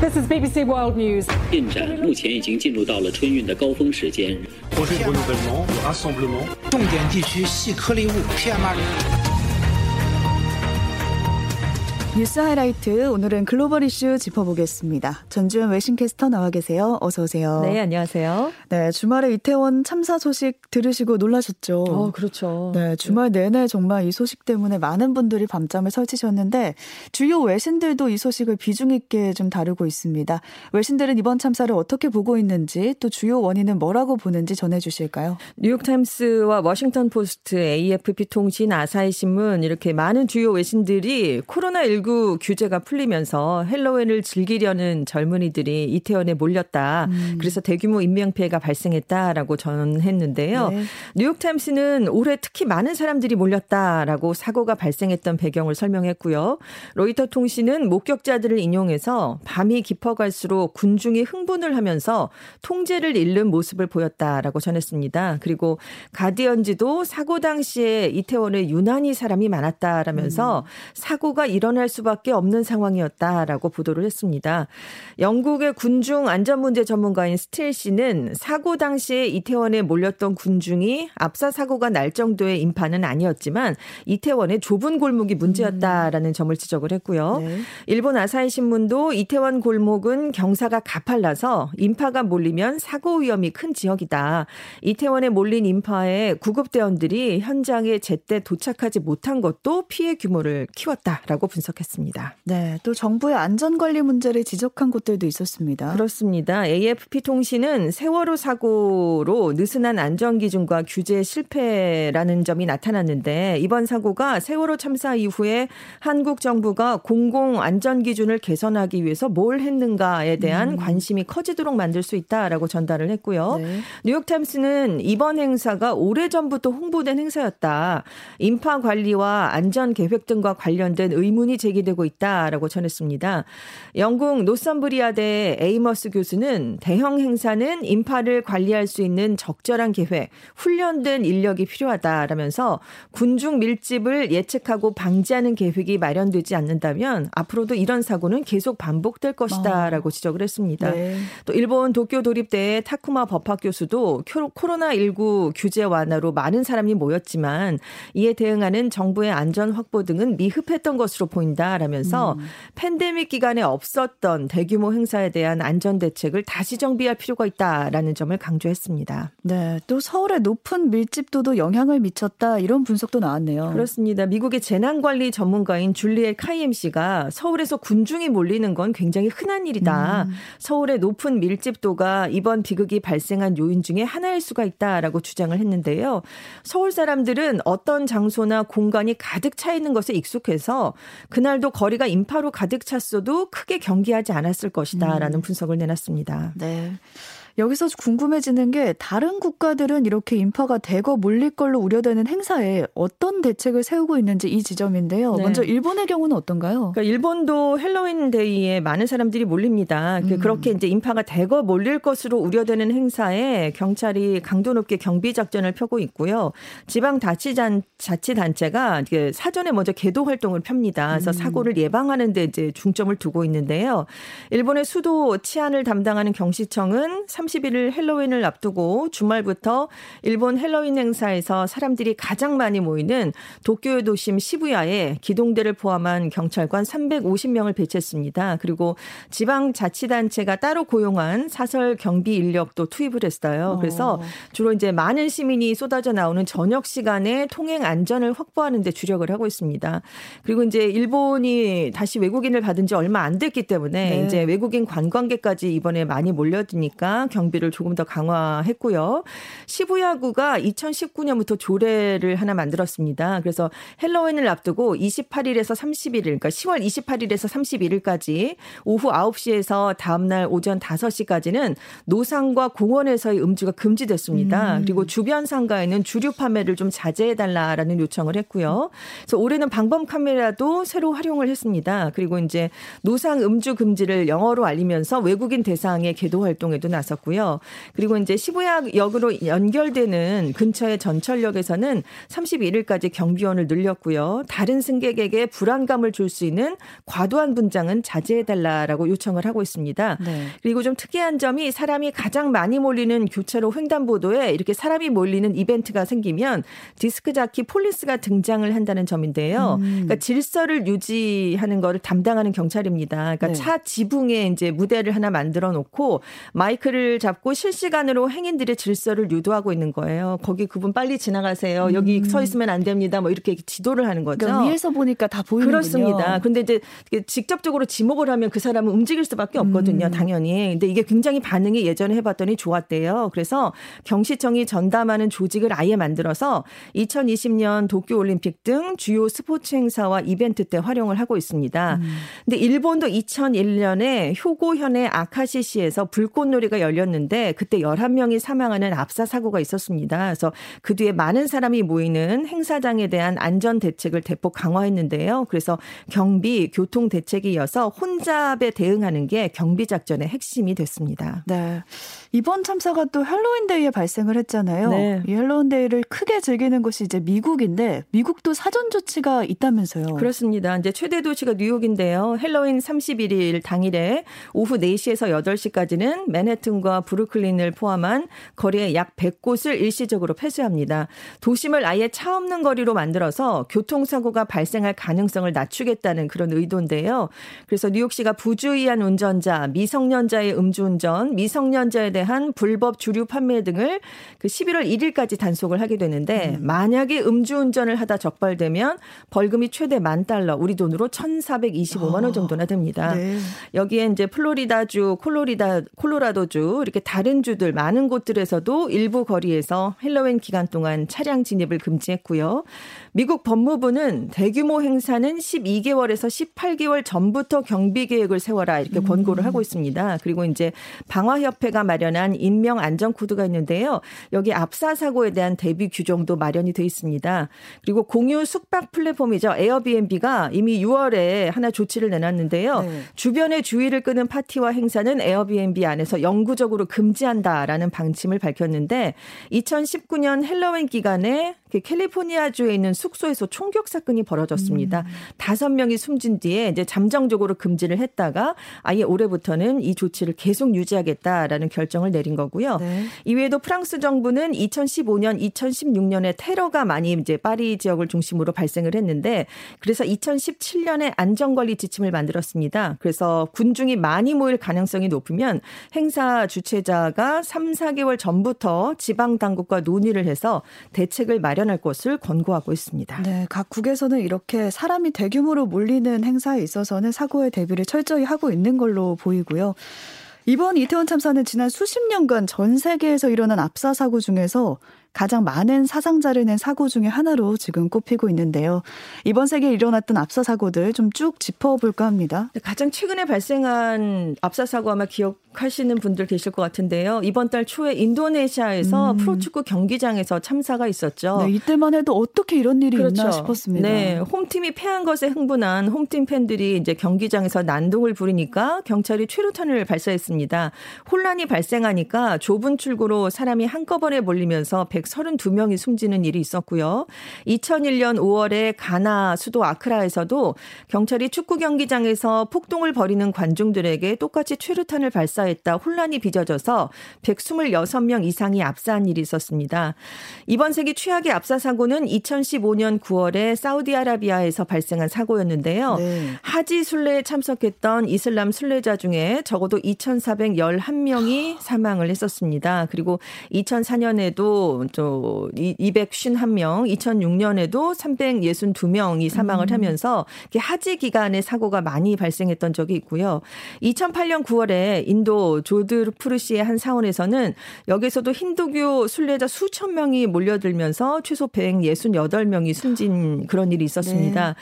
This is BBC World News. 进展目前已经进入到了春运的高峰时间。 projet de renouvellement, de rassemblement. 重点地区细颗粒物 PM2.5。 뉴스 하이라이트 오늘은 글로벌 이슈 짚어보겠습니다. 전주현 외신캐스터 나와 계세요. 어서 오세요. 네, 안녕하세요. 네, 주말에 이태원 참사 소식 들으시고 놀라셨죠? 어, 그렇죠. 네, 주말 내내 정말 이 소식 때문에 많은 분들이 밤잠을 설치셨는데 주요 외신들도 이 소식을 비중 있게 좀 다루고 있습니다. 외신들은 이번 참사를 어떻게 보고 있는지 또 주요 원인은 뭐라고 보는지 전해 주실까요? 뉴욕 타임스와 워싱턴 포스트, AFP 통신, 아사히 신문 이렇게 많은 주요 외신들이 코로나 19 규제가 풀리면서 헬로윈을 즐기려는 젊은이들이 이태원에 몰렸다. 음. 그래서 대규모 인명 피해가 발생했다라고 전했는데요. 네. 뉴욕타임스는 올해 특히 많은 사람들이 몰렸다라고 사고가 발생했던 배경을 설명했고요. 로이터 통신은 목격자들을 인용해서 밤이 깊어갈수록 군중이 흥분을 하면서 통제를 잃는 모습을 보였다라고 전했습니다. 그리고 가디언지도 사고 당시에 이태원에 유난히 사람이 많았다라면서 음. 사고가 일어날 수밖에 없는 상황이었다라고 보도를 했습니다. 영국의 군중 안전 문제 전문가인 스틸 씨는 사고 당시에 이태원에 몰렸던 군중이 압사 사고가 날 정도의 인파는 아니었지만 이태원의 좁은 골목이 문제였다라는 음. 점을 지적을 했고요. 네. 일본 아사히 신문도 이태원 골목은 경사가 가팔라서 인파가 몰리면 사고 위험이 큰 지역이다. 이태원에 몰린 인파에 구급대원들이 현장에 제때 도착하지 못한 것도 피해 규모를 키웠다라고 분석했습니다. 네, 또 정부의 안전관리 문제를 지적한 곳들도 있었습니다. 그렇습니다. AFP 통신은 세월호 사고로 느슨한 안전 기준과 규제 실패라는 점이 나타났는데 이번 사고가 세월호 참사 이후에 한국 정부가 공공 안전 기준을 개선하기 위해서 뭘 했는가에 대한 음. 관심이 커지도록 만들 수 있다라고 전달을 했고요. 네. 뉴욕타임스는 이번 행사가 오래전부터 홍보된 행사였다. 인파 관리와 안전 계획 등과 관련된 의문이 제기 되고 있다라고 전했습니다. 영국 노썸브리아대 에이머스 교수는 대형 행사는 인파를 관리할 수 있는 적절한 계획, 훈련된 인력이 필요하다라면서 군중 밀집을 예측하고 방지하는 계획이 마련되지 않는다면 앞으로도 이런 사고는 계속 반복될 것이다라고 어. 지적을 했습니다. 네. 또 일본 도쿄 도립대의 타쿠마 법학 교수도 코로나19 규제 완화로 많은 사람이 모였지만 이에 대응하는 정부의 안전 확보 등은 미흡했던 것으로 보인다 라면서 음. 팬데믹 기간에 없었던 대규모 행사에 대한 안전 대책을 다시 정비할 필요가 있다라는 점을 강조했습니다. 네, 또 서울의 높은 밀집도도 영향을 미쳤다 이런 분석도 나왔네요. 그렇습니다. 미국의 재난 관리 전문가인 줄리엣 카이엠 씨가 서울에서 군중이 몰리는 건 굉장히 흔한 일이다. 음. 서울의 높은 밀집도가 이번 비극이 발생한 요인 중에 하나일 수가 있다라고 주장을 했는데요. 서울 사람들은 어떤 장소나 공간이 가득 차 있는 것에 익숙해서 그날 도 거리가 인파로 가득 찼어도 크게 경계하지 않았을 것이다라는 음. 분석을 내놨습니다. 네. 여기서 궁금해지는 게 다른 국가들은 이렇게 인파가 대거 몰릴 걸로 우려되는 행사에 어떤 대책을 세우고 있는지 이 지점인데요. 네. 먼저 일본의 경우는 어떤가요? 그러니까 일본도 헬로윈 데이에 많은 사람들이 몰립니다. 그 음. 그렇게 이제 인파가 대거 몰릴 것으로 우려되는 행사에 경찰이 강도 높게 경비 작전을 펴고 있고요. 지방 자치단 자치단체가 사전에 먼저 계도 활동을 펴니다. 그래서 음. 사고를 예방하는 데 이제 중점을 두고 있는데요. 일본의 수도 치안을 담당하는 경시청은 31일 헬로윈을 앞두고 주말부터 일본 헬로윈 행사에서 사람들이 가장 많이 모이는 도쿄의 도심 시부야에 기동대를 포함한 경찰관 350명을 배치했습니다. 그리고 지방 자치단체가 따로 고용한 사설 경비 인력도 투입을 했어요. 그래서 어. 주로 이제 많은 시민이 쏟아져 나오는 저녁 시간에 통행 안전을 확보하는 데 주력을 하고 있습니다. 그리고 이제 일본이 다시 외국인을 받은 지 얼마 안 됐기 때문에 네. 이제 외국인 관광객까지 이번에 많이 몰려드니까 경비를 조금 더 강화했고요. 시부야구가 2019년부터 조례를 하나 만들었습니다. 그래서 헬로윈을 앞두고 28일에서 31일, 그러니까 10월 28일에서 31일까지 오후 9시에서 다음날 오전 5시까지는 노상과 공원에서의 음주가 금지됐습니다. 음. 그리고 주변 상가에는 주류 판매를 좀 자제해달라라는 요청을 했고요. 그래서 올해는 방범 카메라도 새로 활용을 했습니다. 그리고 이제 노상 음주 금지를 영어로 알리면서 외국인 대상의 계도 활동에도 나섰고 있었고요. 그리고 이제 시부야역으로 연결되는 근처의 전철역에서는 31일까지 경비원을 늘렸고요. 다른 승객에게 불안감을 줄 수 있는 과도한 분장은 자제해달라라고 요청을 하고 있습니다. 네. 그리고 좀 특이한 점이 사람이 가장 많이 몰리는 교차로 횡단보도에 이렇게 사람이 몰리는 이벤트가 생기면 디스크 자키 police가 등장을 한다는 점인데요. 음. 그러니까 질서를 유지하는 거를 담당하는 경찰입니다. 그러니까 네. 차 지붕에 이제 무대를 하나 만들어 놓고 마이크를 잡고 실시간으로 행인들의 질서를 유도하고 있는 거예요. 거기 그분 빨리 지나가세요. 음. 여기 서 있으면 안 됩니다. 뭐 이렇게 지도를 하는 거죠. 그러니까 위에서 보니까 다 보이는군요. 그렇습니다. 근데 이제 직접적으로 지목을 하면 그 사람은 움직일 수밖에 없거든요. 음. 당연히. 근데 이게 굉장히 반응이 예전에 해봤더니 좋았대요. 그래서 경시청이 전담하는 조직을 아예 만들어서 2020년 도쿄올림픽 등 주요 스포츠 행사와 이벤트 때 활용을 하고 있습니다. 음. 근데 일본도 2001년에 효고현의 아카시시에서 불꽃놀이가 열 렸는데 그때 11명이 사망하는 압사 사고가 있었습니다. 그래서 그 뒤에 많은 사람이 모이는 행사장에 대한 안전 대책을 대폭 강화했는데요. 그래서 경비, 교통 대책이 이어서 혼잡에 대응하는 게 경비 작전의 핵심이 됐습니다. 네. 이번 참사가 또 헬로윈데이에 발생을 했잖아요. 네. 이 헬로윈데이를 크게 즐기는 곳이 이제 미국인데 미국도 사전 조치가 있다면서요. 그렇습니다. 이제 최대 도시가 뉴욕인데요. 헬로윈 31일 당일에 오후 4시에서 8시까지는 맨해튼과 브루클린을 포함한 거리의 약 100곳을 일시적으로 폐쇄합니다. 도심을 아예 차 없는 거리로 만들어서 교통사고가 발생할 가능성을 낮추겠다는 그런 의도인데요. 그래서 뉴욕시가 부주의한 운전자, 미성년자의 음주운전, 미성년자에 대한 불법 주류 판매 등을 그 11월 1일까지 단속을 하게 되는데 음. 만약에 음주운전을 하다 적발되면 벌금이 최대 만 달러, 우리 돈으로 1,425만 원 정도나 됩니다. 네. 여기에 이제 플로리다주, 콜로리다, 콜로라도주 이렇게 다른 주들 많은 곳들에서도 일부 거리에서 헬로윈 기간 동안 차량 진입을 금지했고요. 미국 법무부는 대규모 행사는 12개월에서 18개월 전부터 경비 계획을 세워라 이렇게 음. 권고를 하고 있습니다. 그리고 이제 방화협회가 마련한 인명 안전 코드가 있는데요. 여기 압사 사고에 대한 대비 규정도 마련이 돼 있습니다. 그리고 공유 숙박 플랫폼이죠. 에어비앤비가 이미 6월에 하나 조치를 내놨는데요. 네. 주변의 주의를 끄는 파티와 행사는 에어비앤비 안에서 영구 적으로 금지한다라는 방침을 밝혔는데 2019년 헬로윈 기간에 그 캘리포니아주에 있는 숙소에서 총격 사건이 벌어졌습니다. 음. 다섯 음. 명이 숨진 뒤에 이제 잠정적으로 금지를 했다가 아예 올해부터는 이 조치를 계속 유지하겠다라는 결정을 내린 거고요. 네. 이외에도 프랑스 정부는 2015년, 2016년에 테러가 많이 이제 파리 지역을 중심으로 발생을 했는데 그래서 2017년에 안전관리 지침을 만들었습니다. 그래서 군중이 많이 모일 가능성이 높으면 행사 주최자가 3, 4개월 전부터 지방 당국과 논의를 해서 대책을 마련할 것을 권고하고 있습니다. 네, 각 국에서는 이렇게 사람이 대규모로 몰리는 행사에 있어서는 사고의 대비를 철저히 하고 있는 걸로 보이고요. 이번 이태원 참사는 지난 수십 년간 전 세계에서 일어난 압사 사고 중에서 가장 많은 사상자를 낸 사고 중의 하나로 지금 꼽히고 있는데요. 이번 세기에 일어났던 압사 사고들 좀 쭉 짚어볼까 합니다. 가장 최근에 발생한 압사 사고 아마 기억하시는 분들 계실 것 같은데요. 이번 달 초에 인도네시아에서 음. 프로축구 경기장에서 참사가 있었죠. 네, 이때만 해도 어떻게 이런 일이 그렇죠. 있나 싶었습니다. 네, 홈팀이 패한 것에 흥분한 홈팀 팬들이 이제 경기장에서 난동을 부리니까 경찰이 최루탄을 발사했습니다. 혼란이 발생하니까 좁은 출구로 사람이 한꺼번에 몰리면서 132명이 숨지는 일이 있었고요. 2001년 5월에 가나 수도 아크라에서도 경찰이 축구 경기장에서 폭동을 벌이는 관중들에게 똑같이 최루탄을 발사했다 혼란이 빚어져서 126명 이상이 압사한 일이 있었습니다. 이번 세기 최악의 압사 사고는 2015년 9월에 사우디아라비아에서 발생한 사고였는데요. 네. 하지 순례에 참석했던 이슬람 순례자 중에 적어도 2,411명이 사망을 했었습니다. 그리고 2004년에도 저 251명, 2006년에도 362명이 사망을 음. 하면서 하지 기간에 사고가 많이 발생했던 적이 있고요. 2008년 9월에 인도 조드푸르시의 한 사원에서는 여기서도 힌두교 순례자 수천 명이 몰려들면서 최소 168명이 숨진 그런 일이 있었습니다. 네.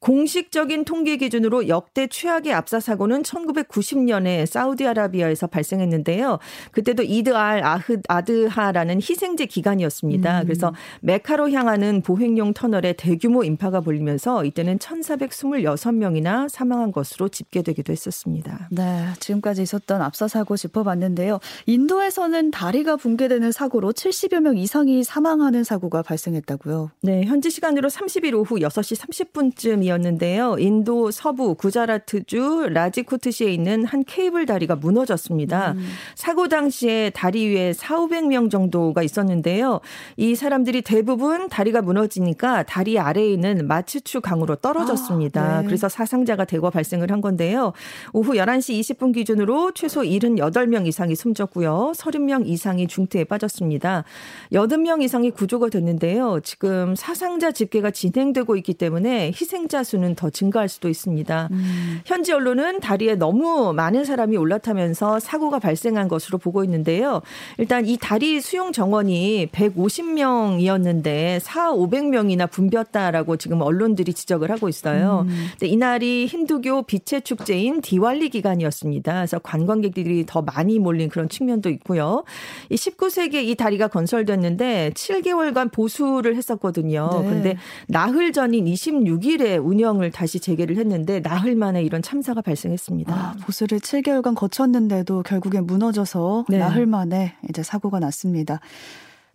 공식적인 통계 기준으로 역대 최악의 압사 사고는 1990년에 사우디아라비아에서 발생했는데요. 그때도 이드 알 아흐 아드하라는 희생제 기간 시간이었습니다. 음. 그래서 메카로 향하는 보행용 터널에 대규모 인파가 몰리면서 이때는 1,426명이나 사망한 것으로 집계되기도 했었습니다. 네, 지금까지 있었던 앞서 사고 짚어봤는데요. 인도에서는 다리가 붕괴되는 사고로 70여 명 이상이 사망하는 사고가 발생했다고요. 네, 현지 시간으로 30일 오후 6시 30분쯤이었는데요. 인도 서부 구자라트주 라지코트시에 있는 한 케이블 다리가 무너졌습니다. 음. 사고 당시에 다리 위에 4, 500명 정도가 있었는데요. 이 사람들이 대부분 다리가 무너지니까 다리 아래에 있는 마츠추 강으로 떨어졌습니다. 아, 네. 그래서 사상자가 대거 발생을 한 건데요. 오후 11시 20분 기준으로 최소 78명 이상이 숨졌고요. 30명 이상이 중태에 빠졌습니다. 80명 이상이 구조가 됐는데요. 지금 사상자 집계가 진행되고 있기 때문에 희생자 수는 더 증가할 수도 있습니다. 음. 현지 언론은 다리에 너무 많은 사람이 올라타면서 사고가 발생한 것으로 보고 있는데요. 일단 이 다리 수용 정원이 150명이었는데 4, 500명이나 붐볐다라고 지금 언론들이 지적을 하고 있어요. 음. 근데 이날이 힌두교 빛의 축제인 디왈리 기간이었습니다. 그래서 관광객들이 더 많이 몰린 그런 측면도 있고요. 이 19세기에 이 다리가 건설됐는데 7개월간 보수를 했었거든요. 네. 그런데 나흘 전인 26일에 운영을 다시 재개를 했는데 나흘 만에 이런 참사가 발생했습니다. 아, 보수를 7개월간 거쳤는데도 결국엔 무너져서 네. 나흘 만에 이제 사고가 났습니다.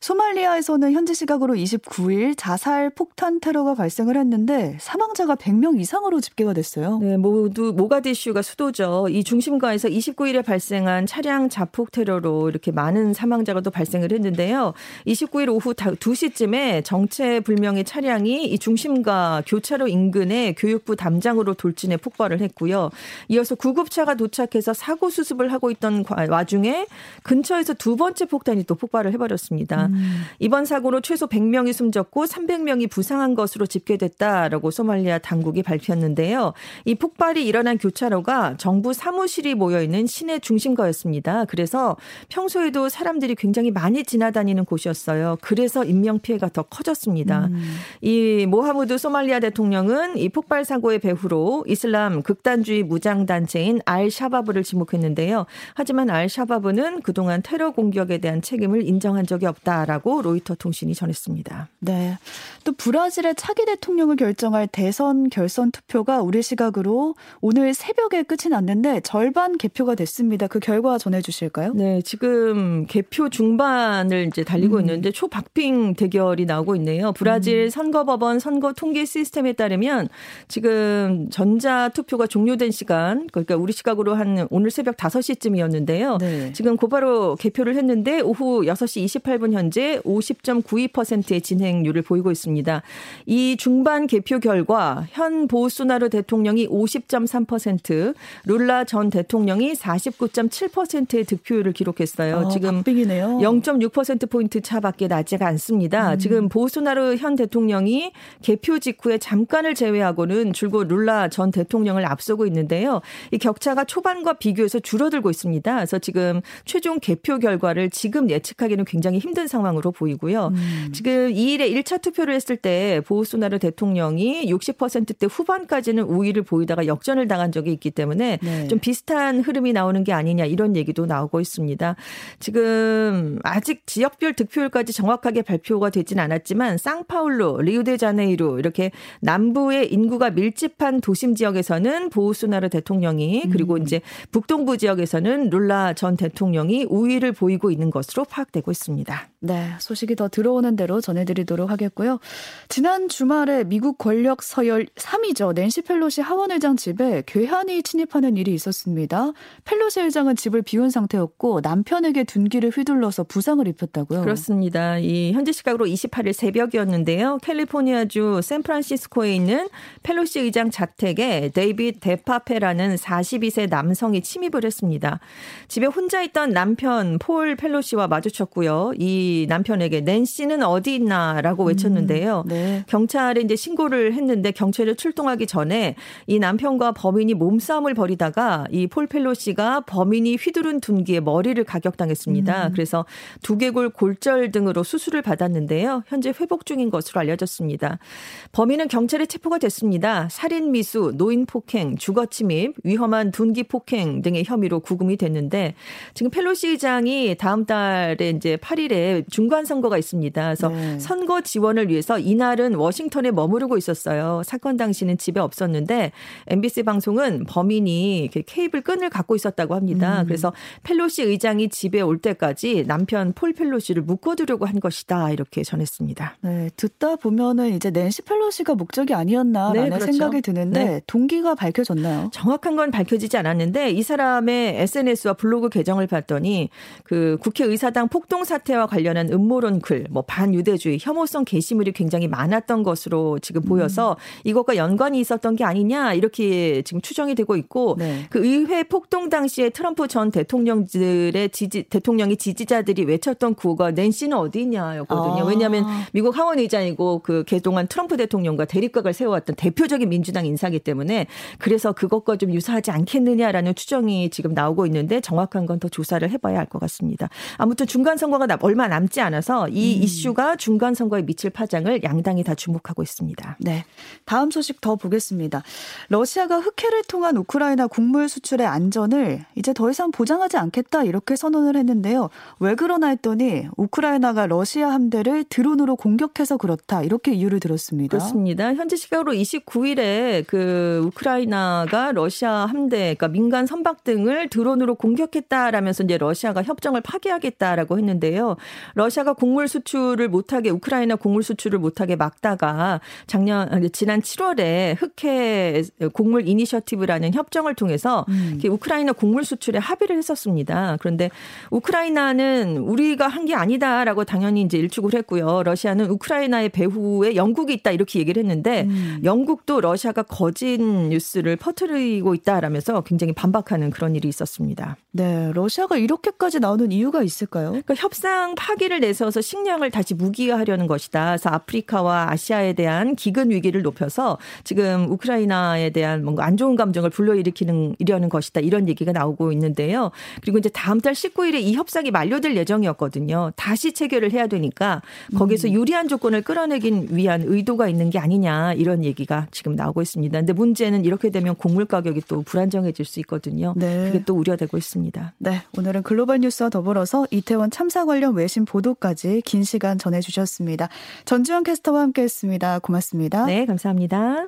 소말리아에서는 현지 시각으로 29일 자살 폭탄 테러가 발생을 했는데 사망자가 100명 이상으로 집계가 됐어요. 네, 모두 모가디슈가 수도죠. 이 중심가에서 29일에 발생한 차량 자폭 테러로 이렇게 많은 사망자가 또 발생을 했는데요. 29일 오후 2시쯤에 정체 불명의 차량이 이 중심가 교차로 인근에 교육부 담장으로 돌진해 폭발을 했고요. 이어서 구급차가 도착해서 사고 수습을 하고 있던 와중에 근처에서 두 번째 폭탄이 또 폭발을 해버렸습니다. 음. 이번 사고로 최소 100명이 숨졌고 300명이 부상한 것으로 집계됐다라고 소말리아 당국이 밝혔는데요. 이 폭발이 일어난 교차로가 정부 사무실이 모여 있는 시내 중심가였습니다. 그래서 평소에도 사람들이 굉장히 많이 지나다니는 곳이었어요. 그래서 인명 피해가 더 커졌습니다. 음. 이 모하무드 소말리아 대통령은 이 폭발 사고의 배후로 이슬람 극단주의 무장 단체인 알 샤바브를 지목했는데요. 하지만 알 샤바브는 그동안 테러 공격에 대한 책임을 인정한 적이 없다. 있다라고 로이터 통신이 전했습니다. 네. 또 브라질의 차기 대통령을 결정할 대선 결선 투표가 우리 시각으로 오늘 새벽에 끝이 났는데 절반 개표가 됐습니다. 그 결과 전해 주실까요? 네, 지금 개표 중반을 이제 달리고 음. 있는데 초박빙 대결이 나오고 있네요. 브라질 음. 선거법원 선거 통계 시스템에 따르면 지금 전자 투표가 종료된 시간 그러니까 우리 시각으로 한 오늘 새벽 5시쯤이었는데요. 네. 지금 곧바로 개표를 했는데 오후 6시 28분 현재 현재 50.92%의 진행률을 보이고 있습니다. 이 중반 개표 결과 현 보수나루 대통령이 50.3%, 룰라 전 대통령이 49.7%의 득표율을 기록했어요. 아, 지금 0.6% 포인트 차밖에 나지가 않습니다. 음. 지금 보수나루 현 대통령이 개표 직후에 잠깐을 제외하고는 줄곧 룰라 전 대통령을 앞서고 있는데요. 이 격차가 초반과 비교해서 줄어들고 있습니다. 그래서 지금 최종 개표 결과를 지금 예측하기는 굉장히 힘든 상황. 상황으로 보이고요. 음. 지금 2일에 1차 투표를 했을 때 보우소나르 대통령이 60%대 후반까지는 우위를 보이다가 역전을 당한 적이 있기 때문에 네. 좀 비슷한 흐름이 나오는 게 아니냐 이런 얘기도 나오고 있습니다. 지금 아직 지역별 득표율까지 정확하게 발표가 되진 않았지만 상파울루, 리우데자네이루 이렇게 남부의 인구가 밀집한 도심 지역에서는 보우소나르 대통령이 그리고 음. 이제 북동부 지역에서는 룰라 전 대통령이 우위를 보이고 있는 것으로 파악되고 있습니다. 네, 소식이 더 들어오는 대로 전해드리도록 하겠고요. 지난 주말에 미국 권력 서열 3위죠. 낸시 펠로시 하원 의장 집에 괴한이 침입하는 일이 있었습니다. 펠로시 의장은 집을 비운 상태였고 남편에게 둔기를 휘둘러서 부상을 입혔다고요. 그렇습니다. 이 현지 시각으로 28일 새벽이었는데요. 캘리포니아주 샌프란시스코에 있는 펠로시 의장 자택에 데이빗 데파페라는 42세 남성이 침입을 했습니다. 집에 혼자 있던 남편 폴 펠로시와 마주쳤고요. 이 남편에게 낸시는 어디 있나라고 외쳤는데요. 음, 네. 경찰에 이제 신고를 했는데 경찰이 출동하기 전에 이 남편과 범인이 몸싸움을 벌이다가 이 폴 펠로시가 범인이 휘두른 둔기에 머리를 가격당했습니다. 음. 그래서 두개골 골절 등으로 수술을 받았는데요. 현재 회복 중인 것으로 알려졌습니다. 범인은 경찰에 체포가 됐습니다. 살인 미수, 노인 폭행, 주거 침입, 위험한 둔기 폭행 등의 혐의로 구금이 됐는데 지금 펠로시 의장이 다음 달에 이제 8일에 내일 중간 선거가 있습니다. 그래서 네. 선거 지원을 위해서 이날은 워싱턴에 머무르고 있었어요. 사건 당시는 집에 없었는데 NBC 방송은 범인이 케이블 끈을 갖고 있었다고 합니다. 음. 그래서 펠로시 의장이 집에 올 때까지 남편 폴 펠로시를 묶어두려고 한 것이다 이렇게 전했습니다. 네, 듣다 보면은 이제 낸시 펠로시가 목적이 아니었나라는 네, 그렇죠. 생각이 드는데 네. 동기가 밝혀졌나요? 정확한 건 밝혀지지 않았는데 이 사람의 SNS와 블로그 계정을 봤더니 그 국회 의사당 폭동 사태와 관련 한 음모론 글, 뭐 반유대주의, 혐오성 게시물이 굉장히 많았던 것으로 지금 보여서 음. 이것과 연관이 있었던 게 아니냐 이렇게 지금 추정이 되고 있고 네. 그 의회 폭동 당시에 트럼프 전 대통령들의 지지 대통령이 지지자들이 외쳤던 구호가 낸시는 어디 있냐였거든요. 아. 왜냐하면 미국 하원 의장이고 그 그동안 트럼프 대통령과 대립각을 세워왔던 대표적인 민주당 인사기 때문에 그래서 그것과 좀 유사하지 않겠느냐라는 추정이 지금 나오고 있는데 정확한 건 더 조사를 해봐야 할것 같습니다. 아무튼 중간 선거가 얼마 남지 않아서 이 음. 이슈가 중간 선거에 미칠 파장을 양당이 다 주목하고 있습니다. 네. 다음 소식 더 보겠습니다. 러시아가 흑해를 통한 우크라이나 곡물 수출의 안전을 이제 더 이상 보장하지 않겠다 이렇게 선언을 했는데요. 왜 그러나 했더니 우크라이나가 러시아 함대를 드론으로 공격해서 그렇다 이렇게 이유를 들었습니다. 그렇습니다. 현지 시각으로 29일에 그 우크라이나가 러시아 함대 그러니까 민간 선박 등을 드론으로 공격했다라면서 이제 러시아가 협정을 파기하겠다라고 했는데요. 러시아가 곡물 수출을 못하게 우크라이나 곡물 수출을 못하게 막다가 작년 지난 7월에 흑해 곡물 이니셔티브라는 협정을 통해서 음. 우크라이나 곡물 수출에 합의를 했었습니다. 그런데 우크라이나는 우리가 한 게 아니다라고 당연히 이제 일축을 했고요. 러시아는 우크라이나의 배후에 영국이 있다 이렇게 얘기를 했는데 음. 영국도 러시아가 거짓 뉴스를 퍼뜨리고 있다라면서 굉장히 반박하는 그런 일이 있었습니다. 네, 러시아가 이렇게까지 나오는 이유가 있을까요? 그러니까 협상 파 기를 내세워서 식량을 다시 무기화하려는 것이다. 그래서 아프리카와 아시아에 대한 기근 위기를 높여서 지금 우크라이나에 대한 뭔가 안 좋은 감정을 불러일으키는 이려는 것이다. 이런 얘기가 나오고 있는데요. 그리고 이제 다음 달 19일에 이 협상이 만료될 예정이었거든요. 다시 체결을 해야 되니까 거기서 음. 유리한 조건을 끌어내긴 위한 의도가 있는 게 아니냐 이런 얘기가 지금 나오고 있습니다. 근데 문제는 이렇게 되면 곡물 가격이 또 불안정해질 수 있거든요. 네. 그게 또 우려되고 있습니다. 네. 오늘은 글로벌 뉴스와 더불어서 이태원 참사 관련 외신 보도까지 긴 시간 전해주셨습니다. 전주현 캐스터와 함께 했습니다. 고맙습니다. 네, 감사합니다.